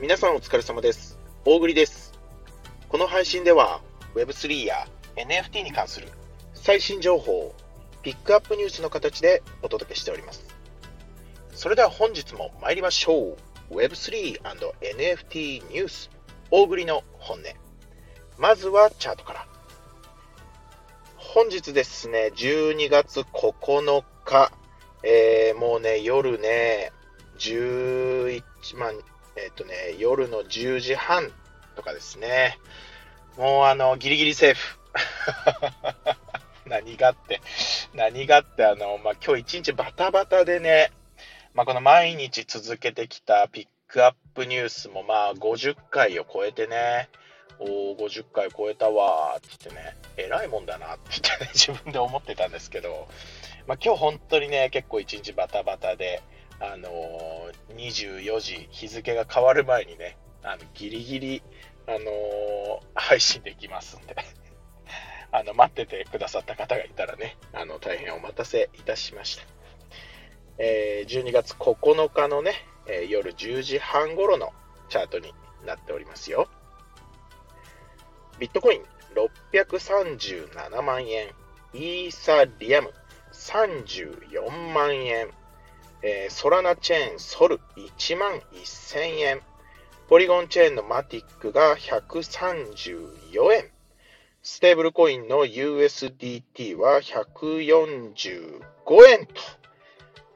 皆さんお疲れ様です。大栗です。この配信では Web3 や NFT に関する最新情報をピックアップニュースの形でお届けしております。それでは本日も参りましょう。Web3&NFT ニュース大栗の本音。まずはチャートから。本日ですね、12月9日、えー、もうね、夜ね、11万、えっ、とね、夜の10時半とかですね。もうあの、ギリギリセーフ。何がって、何がって、あの、まあ、今日一日バタバタでね、まあ、この毎日続けてきたピックアップニュースもまあ50回を超えてね、おー50回超えたわーって言ってね、偉いもんだなって言ってね、自分で思ってたんですけど、まあ、今日本当にね、結構一日バタバタで、あのー、24時、日付が変わる前にね、あのギリギリ、あのー、配信できますんで、あの待っててくださった方がいたらね、あの大変お待たせいたしました。えー、12月9日のね、えー、夜10時半頃のチャートになっておりますよ。ビットコイン637万円、イーサリアム34万円、えー、ソラナチェーンソル1万1000円、ポリゴンチェーンのマティックが134円、ステーブルコインの USDT は145円と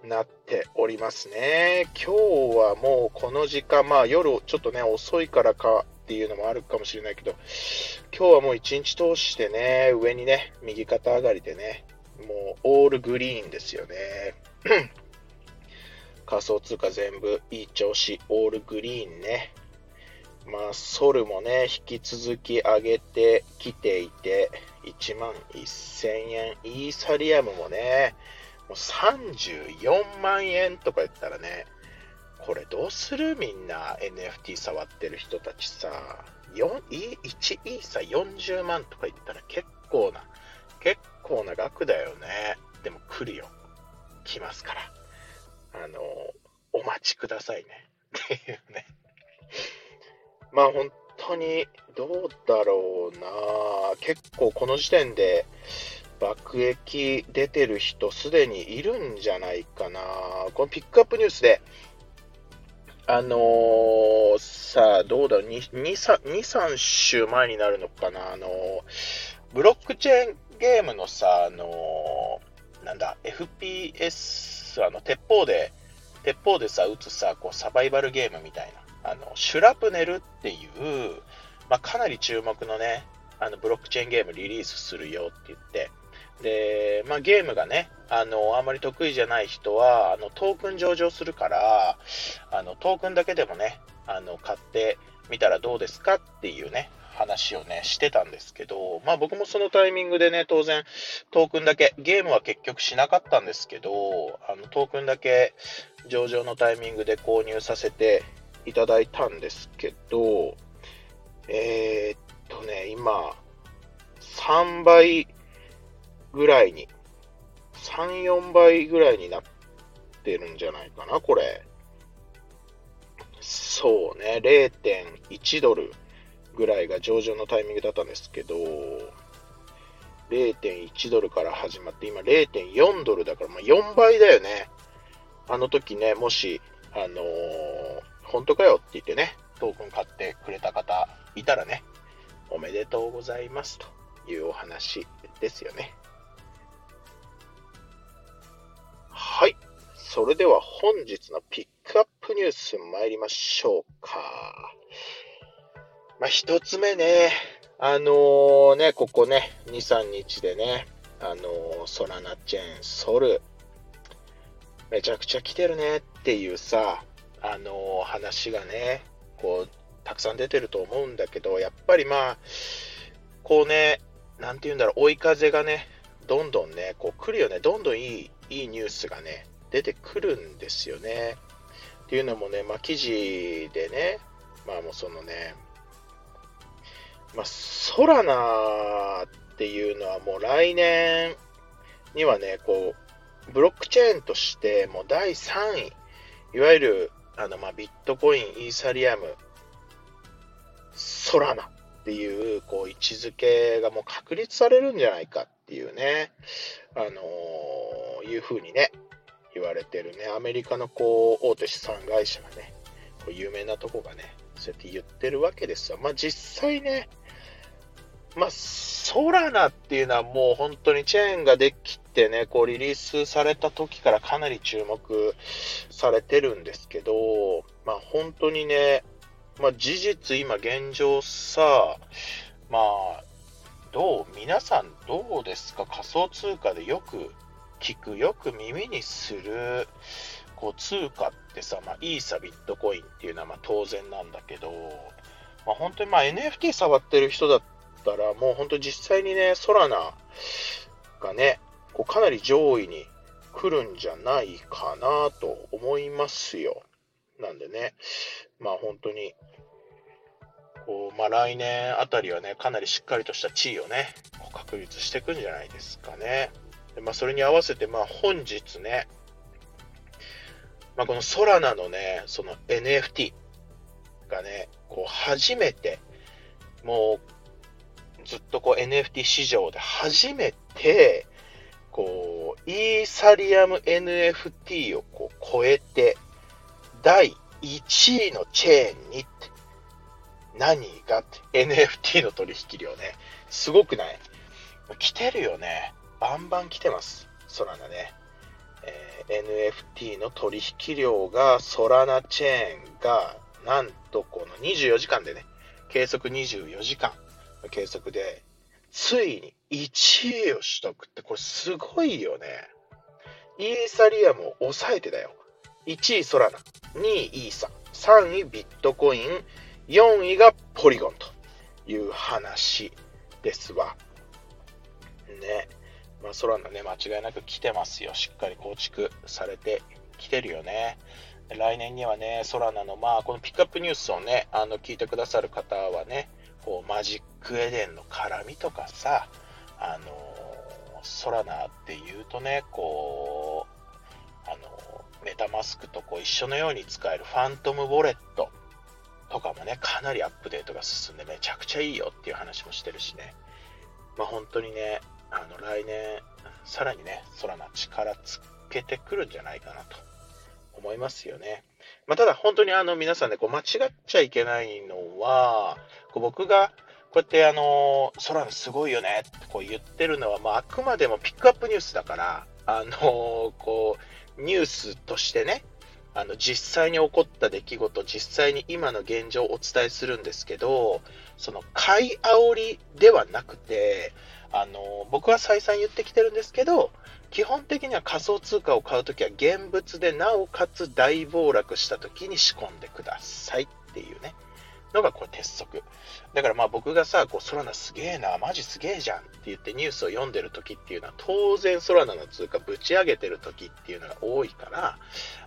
なっておりますね。今日はもうこの時間、まあ夜ちょっとね遅いからかっていうのもあるかもしれないけど、今日はもう一日通してね、上にね、右肩上がりでね、もうオールグリーンですよね。仮想通貨全部いい調子、オールグリーンね。まあ、ソルもね、引き続き上げてきていて、1万1000円。イーサリアムもね、もう34万円とか言ったらね、これどうする？みんな NFT 触ってる人たちさ、4 1イーサ40万とか言ったら結構な、結構な額だよね。でも来るよ。来ますから。あの、お待ちくださいね。っていうね。まあ本当にどうだろうな。結構この時点で爆撃出てる人すでにいるんじゃないかな。このピックアップニュースで、あのー、さあ、どうだろう、2、3、2 3週前になるのかな、あのー、ブロックチェーンゲームのさ、あのー、なんだ、FPS、あの、鉄砲で、鉄砲でさ、撃つさ、こう、サバイバルゲームみたいな、あの、シュラプネルっていう、まあ、かなり注目のね、あの、ブロックチェーンゲームリリースするよって言って、で、まあ、ゲームがね、あの、あんまり得意じゃない人は、あの、トークン上場するから、あの、トークンだけでもね、あの、買ってみたらどうですかっていうね、話をね、してたんですけど、まあ僕もそのタイミングでね、当然、トークンだけ、ゲームは結局しなかったんですけど、あの、トークンだけ上場のタイミングで購入させていただいたんですけど、えー、っとね、今、3倍ぐらいに、3、4倍ぐらいになってるんじゃないかな、これ。そうね、0.1ドルぐらいが上場のタイミングだったんですけど、0.1ドルから始まって、今0.4ドルだから、まあ、4倍だよね。あの時ね、もし、あのー、本当かよって言ってね、トークン買ってくれた方いたらね、おめでとうございますというお話ですよね。はい。それでは本日のピックアップニュース参りましょうか。まあ、一つ目ね、あのー、ね、ここね、2、3日でね、あのー、ソラナチェーン、ソル、めちゃくちゃ来てるねっていうさ、あのー、話がね、こう、たくさん出てると思うんだけど、やっぱりまあ、こうね、なんて言うんだろう、追い風がね、どんどんね、こう来るよね、どんどんいい、いいニュースがね、出てくるんですよね。っていうのもね、まあ、記事でね、まあもうそのね、まあ、ソラナっていうのはもう来年にはね、こう、ブロックチェーンとしてもう第3位、いわゆるあのまあビットコイン、イーサリアム。ソラナっていう、こう、位置づけがもう確立されるんじゃないかっていうね、あのーいうふうにね、言われてるね、アメリカのこう、大手資産会社がね、こう有名なとこがね、そうやって言ってるわけですよ。まあ実際ね、まあ、ソラナっていうのはもう本当にチェーンができてね、こうリリースされた時からかなり注目されてるんですけど、まあ本当にね、まあ事実今現状さ、まあ、どう、皆さんどうですか？仮想通貨でよく聞く、よく耳にする、こう通貨ってさ、まあ、イーサ、ビットコインっていうのはまあ当然なんだけど、まあ、本当にまあ NFT 触ってる人だってったら、もう本当実際にね、ソラナがね、こうかなり上位に来るんじゃないかなと思いますよ。なんでね、まあ本当に、こうまあ、来年あたりはね、かなりしっかりとした地位をね、こう確立していくんじゃないですかね。でまあ、それに合わせて、まあ、本日ね、まあ、このソラナのね、その NFT がね、こう初めて、もうずっとこう NFT 市場で初めて、こう、イーサリアム NFT をこう超えて、第1位のチェーンにって、何がって NFT の取引量ね、すごくない？来てるよね。バンバン来てます。ソラナね。えー NFT の取引量がソラナチェーンがなんとこの24時間でね、計測24時間の計測で、ついに1位を取得ってこれすごいよね。イーサリアムを抑えてだよ。1位ソラナ、2位イーサ、3位ビットコイン、4位がポリゴンという話ですわ。ね。まあ、ソラナね、間違いなく来てますよ。しっかり構築されてきてるよね。来年にはね、ソラナの、まあ、このピックアップニュースをね、あの、聞いてくださる方はね、こう、マジックエデンの絡みとかさ、あの、ソラナっていうとね、こう、あの、メタマスクとこう一緒のように使えるファントムウォレットとかもね、かなりアップデートが進んでめちゃくちゃいいよっていう話もしてるしね。まあ本当にね、あの来年、さらにね、ソラナ力つけてくるんじゃないかなと思いますよね。まあ、ただ本当にあの皆さんね、こう間違っちゃいけないのは、こう僕がこうやってあの、ソラナすごいよねってこう言ってるのは、まあ、あくまでもピックアップニュースだから、あの、こう、ニュースとしてね、あの、実際に起こった出来事、実際に今の現状をお伝えするんですけど、その買い煽りではなくて、あの、僕は再三言ってきてるんですけど、基本的には仮想通貨を買うときは現物でなおかつ大暴落したときに仕込んでくださいっていうね、のがこれ鉄則。だからまあ僕がさ、こうソラナすげえな、マジすげえじゃんって言ってニュースを読んでるときっていうのは当然ソラナの通貨ぶち上げてるときっていうのが多いから、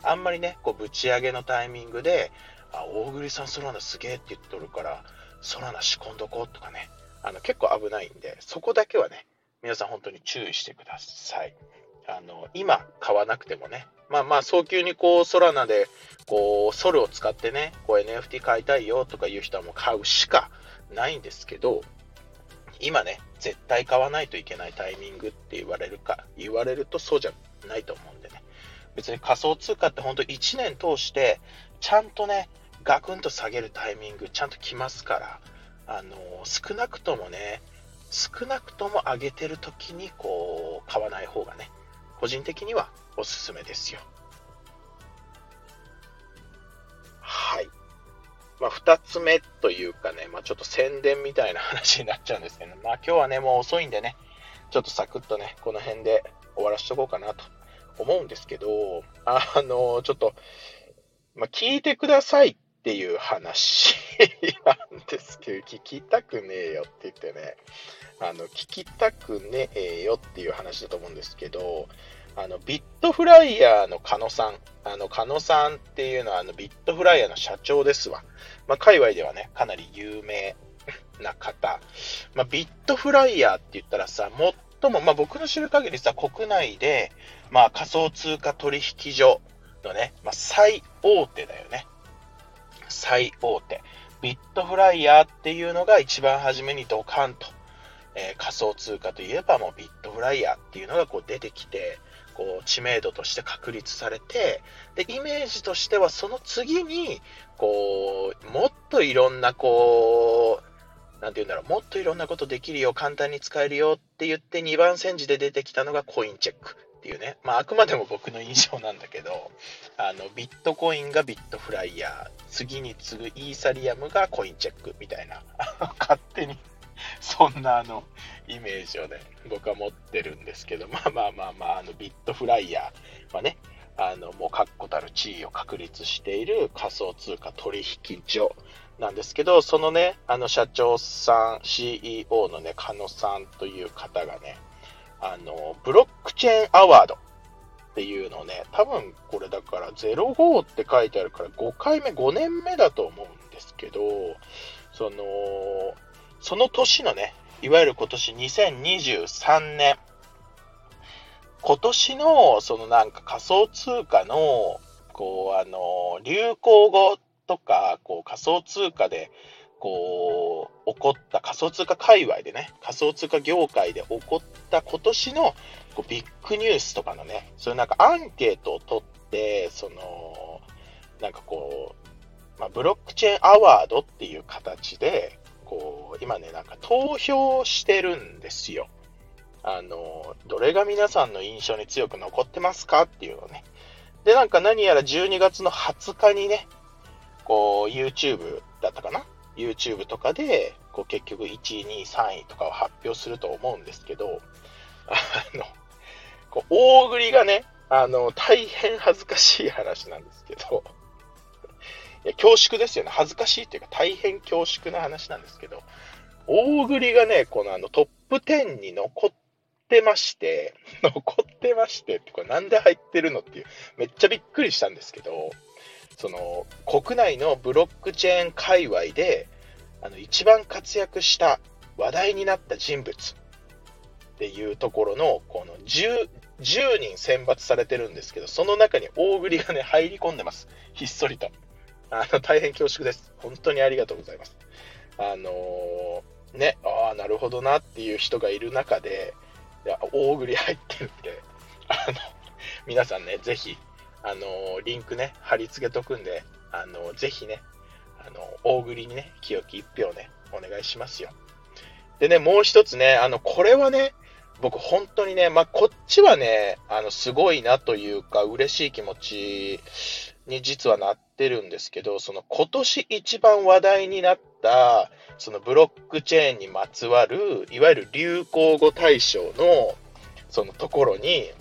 あんまりね、こうぶち上げのタイミングで、あ、大栗さんソラナすげえって言っとるから、ソラナ仕込んどこうとかね、あの結構危ないんで、そこだけはね、皆さん本当に注意してください。あの、今買わなくてもね、まあまあ早急にこうソラナでこうソルを使ってね、こう NFT 買いたいよとかいう人はもう買うしかないんですけど、今ね、絶対買わないといけないタイミングって言われるか、言われるとそうじゃないと思うんでね。別に仮想通貨って本当1年通して、ちゃんとね、ガクンと下げるタイミングちゃんと来ますから、あの少なくともね、少なくとも上げてる時にこう買わない方がね、個人的にはおすすめですよ。はい。まあ、二つ目というかね、まあ、ちょっと宣伝みたいな話になっちゃうんですけど、まあ、今日はね、もう遅いんでね、ちょっとサクッとね、この辺で終わらしとこうかなと思うんですけど、あの、ちょっと、まあ、聞いてくださいっていう話 なんですけど、聞きたくねえよって言ってね、あの、聞きたくねえよっていう話だと思うんですけど、あの、ビットフライヤーの狩野さん、あの、狩野さんっていうのは、あの、ビットフライヤーの社長ですわ。まあ、界隈ではね、かなり有名な方。まあ、ビットフライヤーって言ったらさ、最も、まあ、僕の知る限りさ、国内で、まあ、仮想通貨取引所のね、まあ、最大手だよね。最大手。ビットフライヤーっていうのが一番初めにドカンと、えー、仮想通貨といえばもうビットフライヤーっていうのがこう出てきて、こう知名度として確立されて、で、イメージとしてはその次に、こう、もっといろんなこう、なんて言うんだろう、もっといろんなことできるよ、簡単に使えるよって言って2番煎じで出てきたのがコインチェックっていうね、まああくまでも僕の印象なんだけど、あの、ビットコインがビットフライヤー、次に次ぐイーサリアムがコインチェックみたいな、勝手にそんなあの、イメージをね、僕は持ってるんですけど、まあまあまあまあ、あの、ビットフライヤーはね、あの、もう確固たる地位を確立している仮想通貨取引所なんですけど、そのね、あの社長さん、CEO のね、狩野さんという方がね、あの、ブロックチェーンアワードっていうのをね、多分これだから05って書いてあるから5回目、5年目だと思うんですけど、その、その年のね、いわゆる今年2023年、今年のそのなんか仮想通貨の、こう、あの、流行語とか、こう仮想通貨で、こう、起こった仮想通貨界隈でね、仮想通貨業界で起こった今年のこうビッグニュースとかのね、そういうなんかアンケートを取って、その、なんかこう、まあ、ブロックチェーンアワードっていう形で、こう、今ね、なんか投票してるんですよ。あの、どれが皆さんの印象に強く残ってますかっていうのね。で、なんか何やら12月の20日にね、こう、YouTube だったかな ?YouTube とかで、こう結局1位、2位、3位とかを発表すると思うんですけど、あの、こう大栗がね、あの、大変恥ずかしい話なんですけど、いや恐縮ですよね。恥ずかしいっていうか大変恐縮な話なんですけど、大栗がね、このあのトップ10に残ってまして、残ってましてってこれなんで入ってるのっていう、めっちゃびっくりしたんですけど、その国内のブロックチェーン界隈であの一番活躍した話題になった人物っていうところのこの 10, 10人選抜されてるんですけど、その中に大栗がね、入り込んでます。ひっそりと。あの、大変恐縮です。本当にありがとうございます。あのー、ね、ああ、なるほどなっていう人がいる中で、いや大栗入ってるんで、あの、皆さんね、ぜひ、あの、リンクね、貼り付けとくんで、あのー、ぜひね、あの、大栗にね、清き一票ね、お願いしますよ。でね、もう一つね、あの、これはね、僕本当にね、まあ、こっちはね、あの、すごいなというか、嬉しい気持ちに実はなってるんですけど、その今年一番話題になった、そのブロックチェーンにまつわる、いわゆる流行語大賞の、そのところに、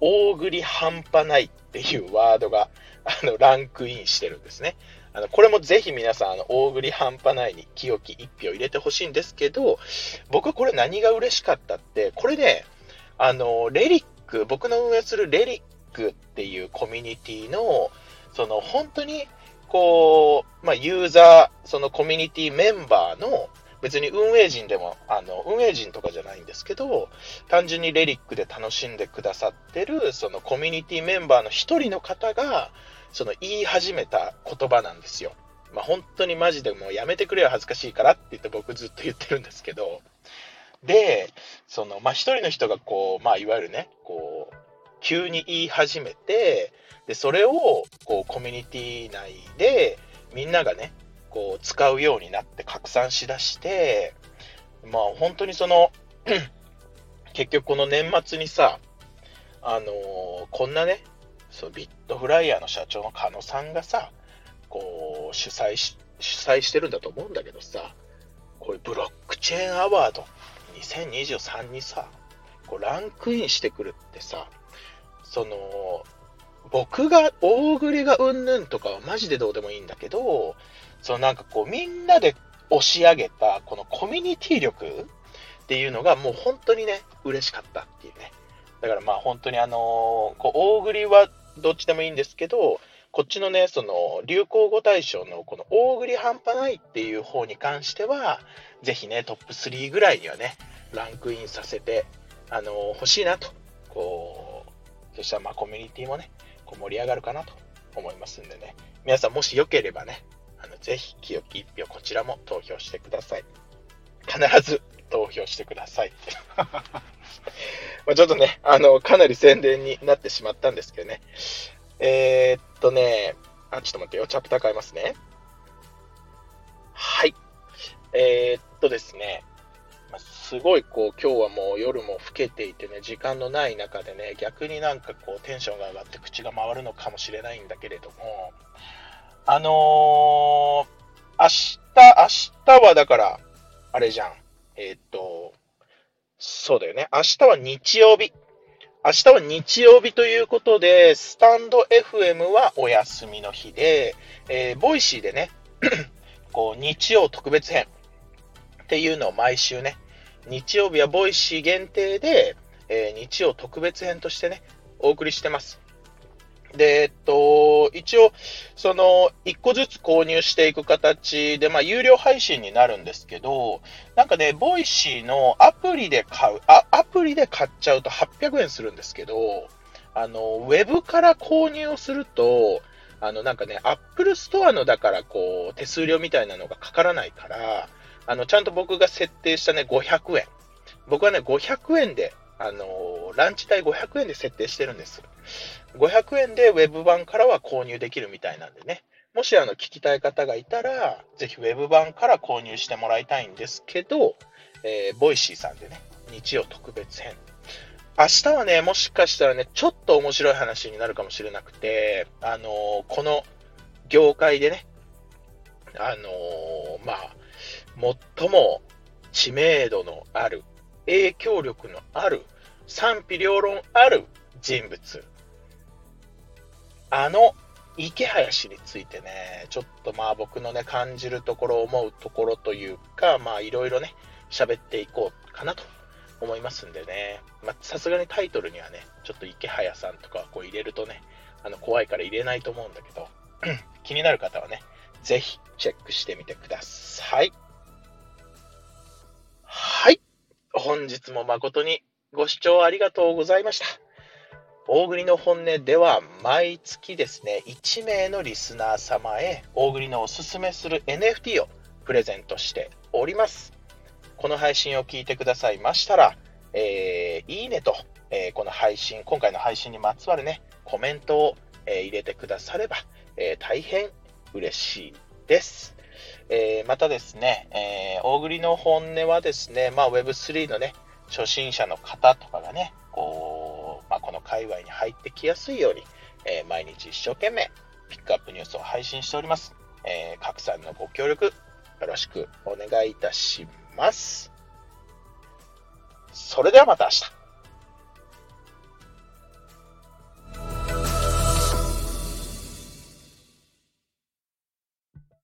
大栗半端ないっていうワードが、あの、ランクインしてるんですね。あの、これもぜひ皆さん、あの、大栗半端ないに清き一票入れてほしいんですけど、僕はこれ何が嬉しかったって、これね、あの、レリック、僕の運営するレリックっていうコミュニティの、その本当に、こう、まあ、ユーザー、そのコミュニティメンバーの、別に運営陣でも、あの、運営陣とかじゃないんですけど、単純にレリックで楽しんでくださってる、そのコミュニティメンバーの一人の方が、その言い始めた言葉なんですよ。まあ、本当にマジでもうやめてくれよ恥ずかしいからって言って僕ずっと言ってるんですけど、で、その、まあ、一人の人がこう、まあ、いわゆるね、こう、急に言い始めて、で、それを、こう、コミュニティ内で、みんながね、こう、使うようになって拡散しだして、まあ、本当にその、結局この年末にさ、あのー、こんなね、そうビットフライヤーの社長の狩野さんがさ、こう、主催し、主催してるんだと思うんだけどさ、こういうブロックチェーンアワード2023にさ、こうランクインしてくるってさ、その、僕が、大栗がうんぬんとかはマジでどうでもいいんだけど、そのなんかこうみんなで押し上げたこのコミュニティ力っていうのがもう本当にね、嬉しかったっていうね。だからまあ本当にあのー、こう大栗はどっちでもいいんですけど、こっちのね、その流行語大賞のこの大栗半端ないっていう方に関しては、ぜひね、トップ3ぐらいにはね、ランクインさせて、あのー、欲しいなと、こう、そしたらまあコミュニティもね、こう盛り上がるかなと思いますんでね、皆さんもしよければね、あのぜひ清き一票こちらも投票してください。必ず投票してください。まちょっとね、あの、かなり宣伝になってしまったんですけどね。えー、っとね、あ、ちょっと待ってよ、チャプター変えますね。はい。えー、っとですね、すごいこう今日はもう夜も更けていてね、時間のない中でね、逆になんかこうテンションが上がって口が回るのかもしれないんだけれども、あのー、明日、明日はだから、あれじゃん。えー、っと、そうだよね。明日は日曜日。明日は日曜日ということで、スタンド FM はお休みの日で、えー、 Voicy でね、こう日曜特別編っていうのを毎週ね、日曜日は Voicy 限定で、えー、日曜特別編としてね、お送りしてます。で、えっと、一応、その、一個ずつ購入していく形で、まあ、有料配信になるんですけど、なんかね、 Voicy のアプリで買う、あ、アプリで買っちゃうと800円するんですけど、あの、ウェブから購入をすると、あの、なんかね、 Apple Store のだから、こう、手数料みたいなのがかからないから、あの、ちゃんと僕が設定したね、500円。僕はね、500円で、あの、ランチ代500円で設定してるんです。500円で Web 版からは購入できるみたいなんでね。もしあの聞きたい方がいたら、ぜひ Web 版から購入してもらいたいんですけど、えー、 Voicy さんでね、日曜特別編。明日はね、もしかしたらね、ちょっと面白い話になるかもしれなくて、あのー、この業界でね、あのー、まあ、最も知名度のある、影響力のある、賛否両論ある人物。あの池林についてね、ちょっとまあ僕のね、感じるところ、思うところというか、まあいろいろね、喋っていこうかなと思いますんでね、まさすがにタイトルにはね、ちょっと池早さんとかこう入れるとね、あの怖いから入れないと思うんだけど、気になる方はね、ぜひチェックしてみてくださ。い。本日も誠にご視聴ありがとうございました。大栗の本音では毎月ですね、1名のリスナー様へ大栗のおすすめする NFT をプレゼントしております。この配信を聞いてくださいましたら、えー、いいねと、えー、この配信、今回の配信にまつわるね、コメントを、えー、入れてくだされば、え大変嬉しいです。えまたですね、え大栗の本音はですね、まあ、Web3 のね、初心者の方とかがね、こう、まあ、この界隈に入ってきやすいように、えー、毎日一生懸命ピックアップニュースを配信しております。えー、拡散のご協力よろしくお願いいたします。それではまた明日。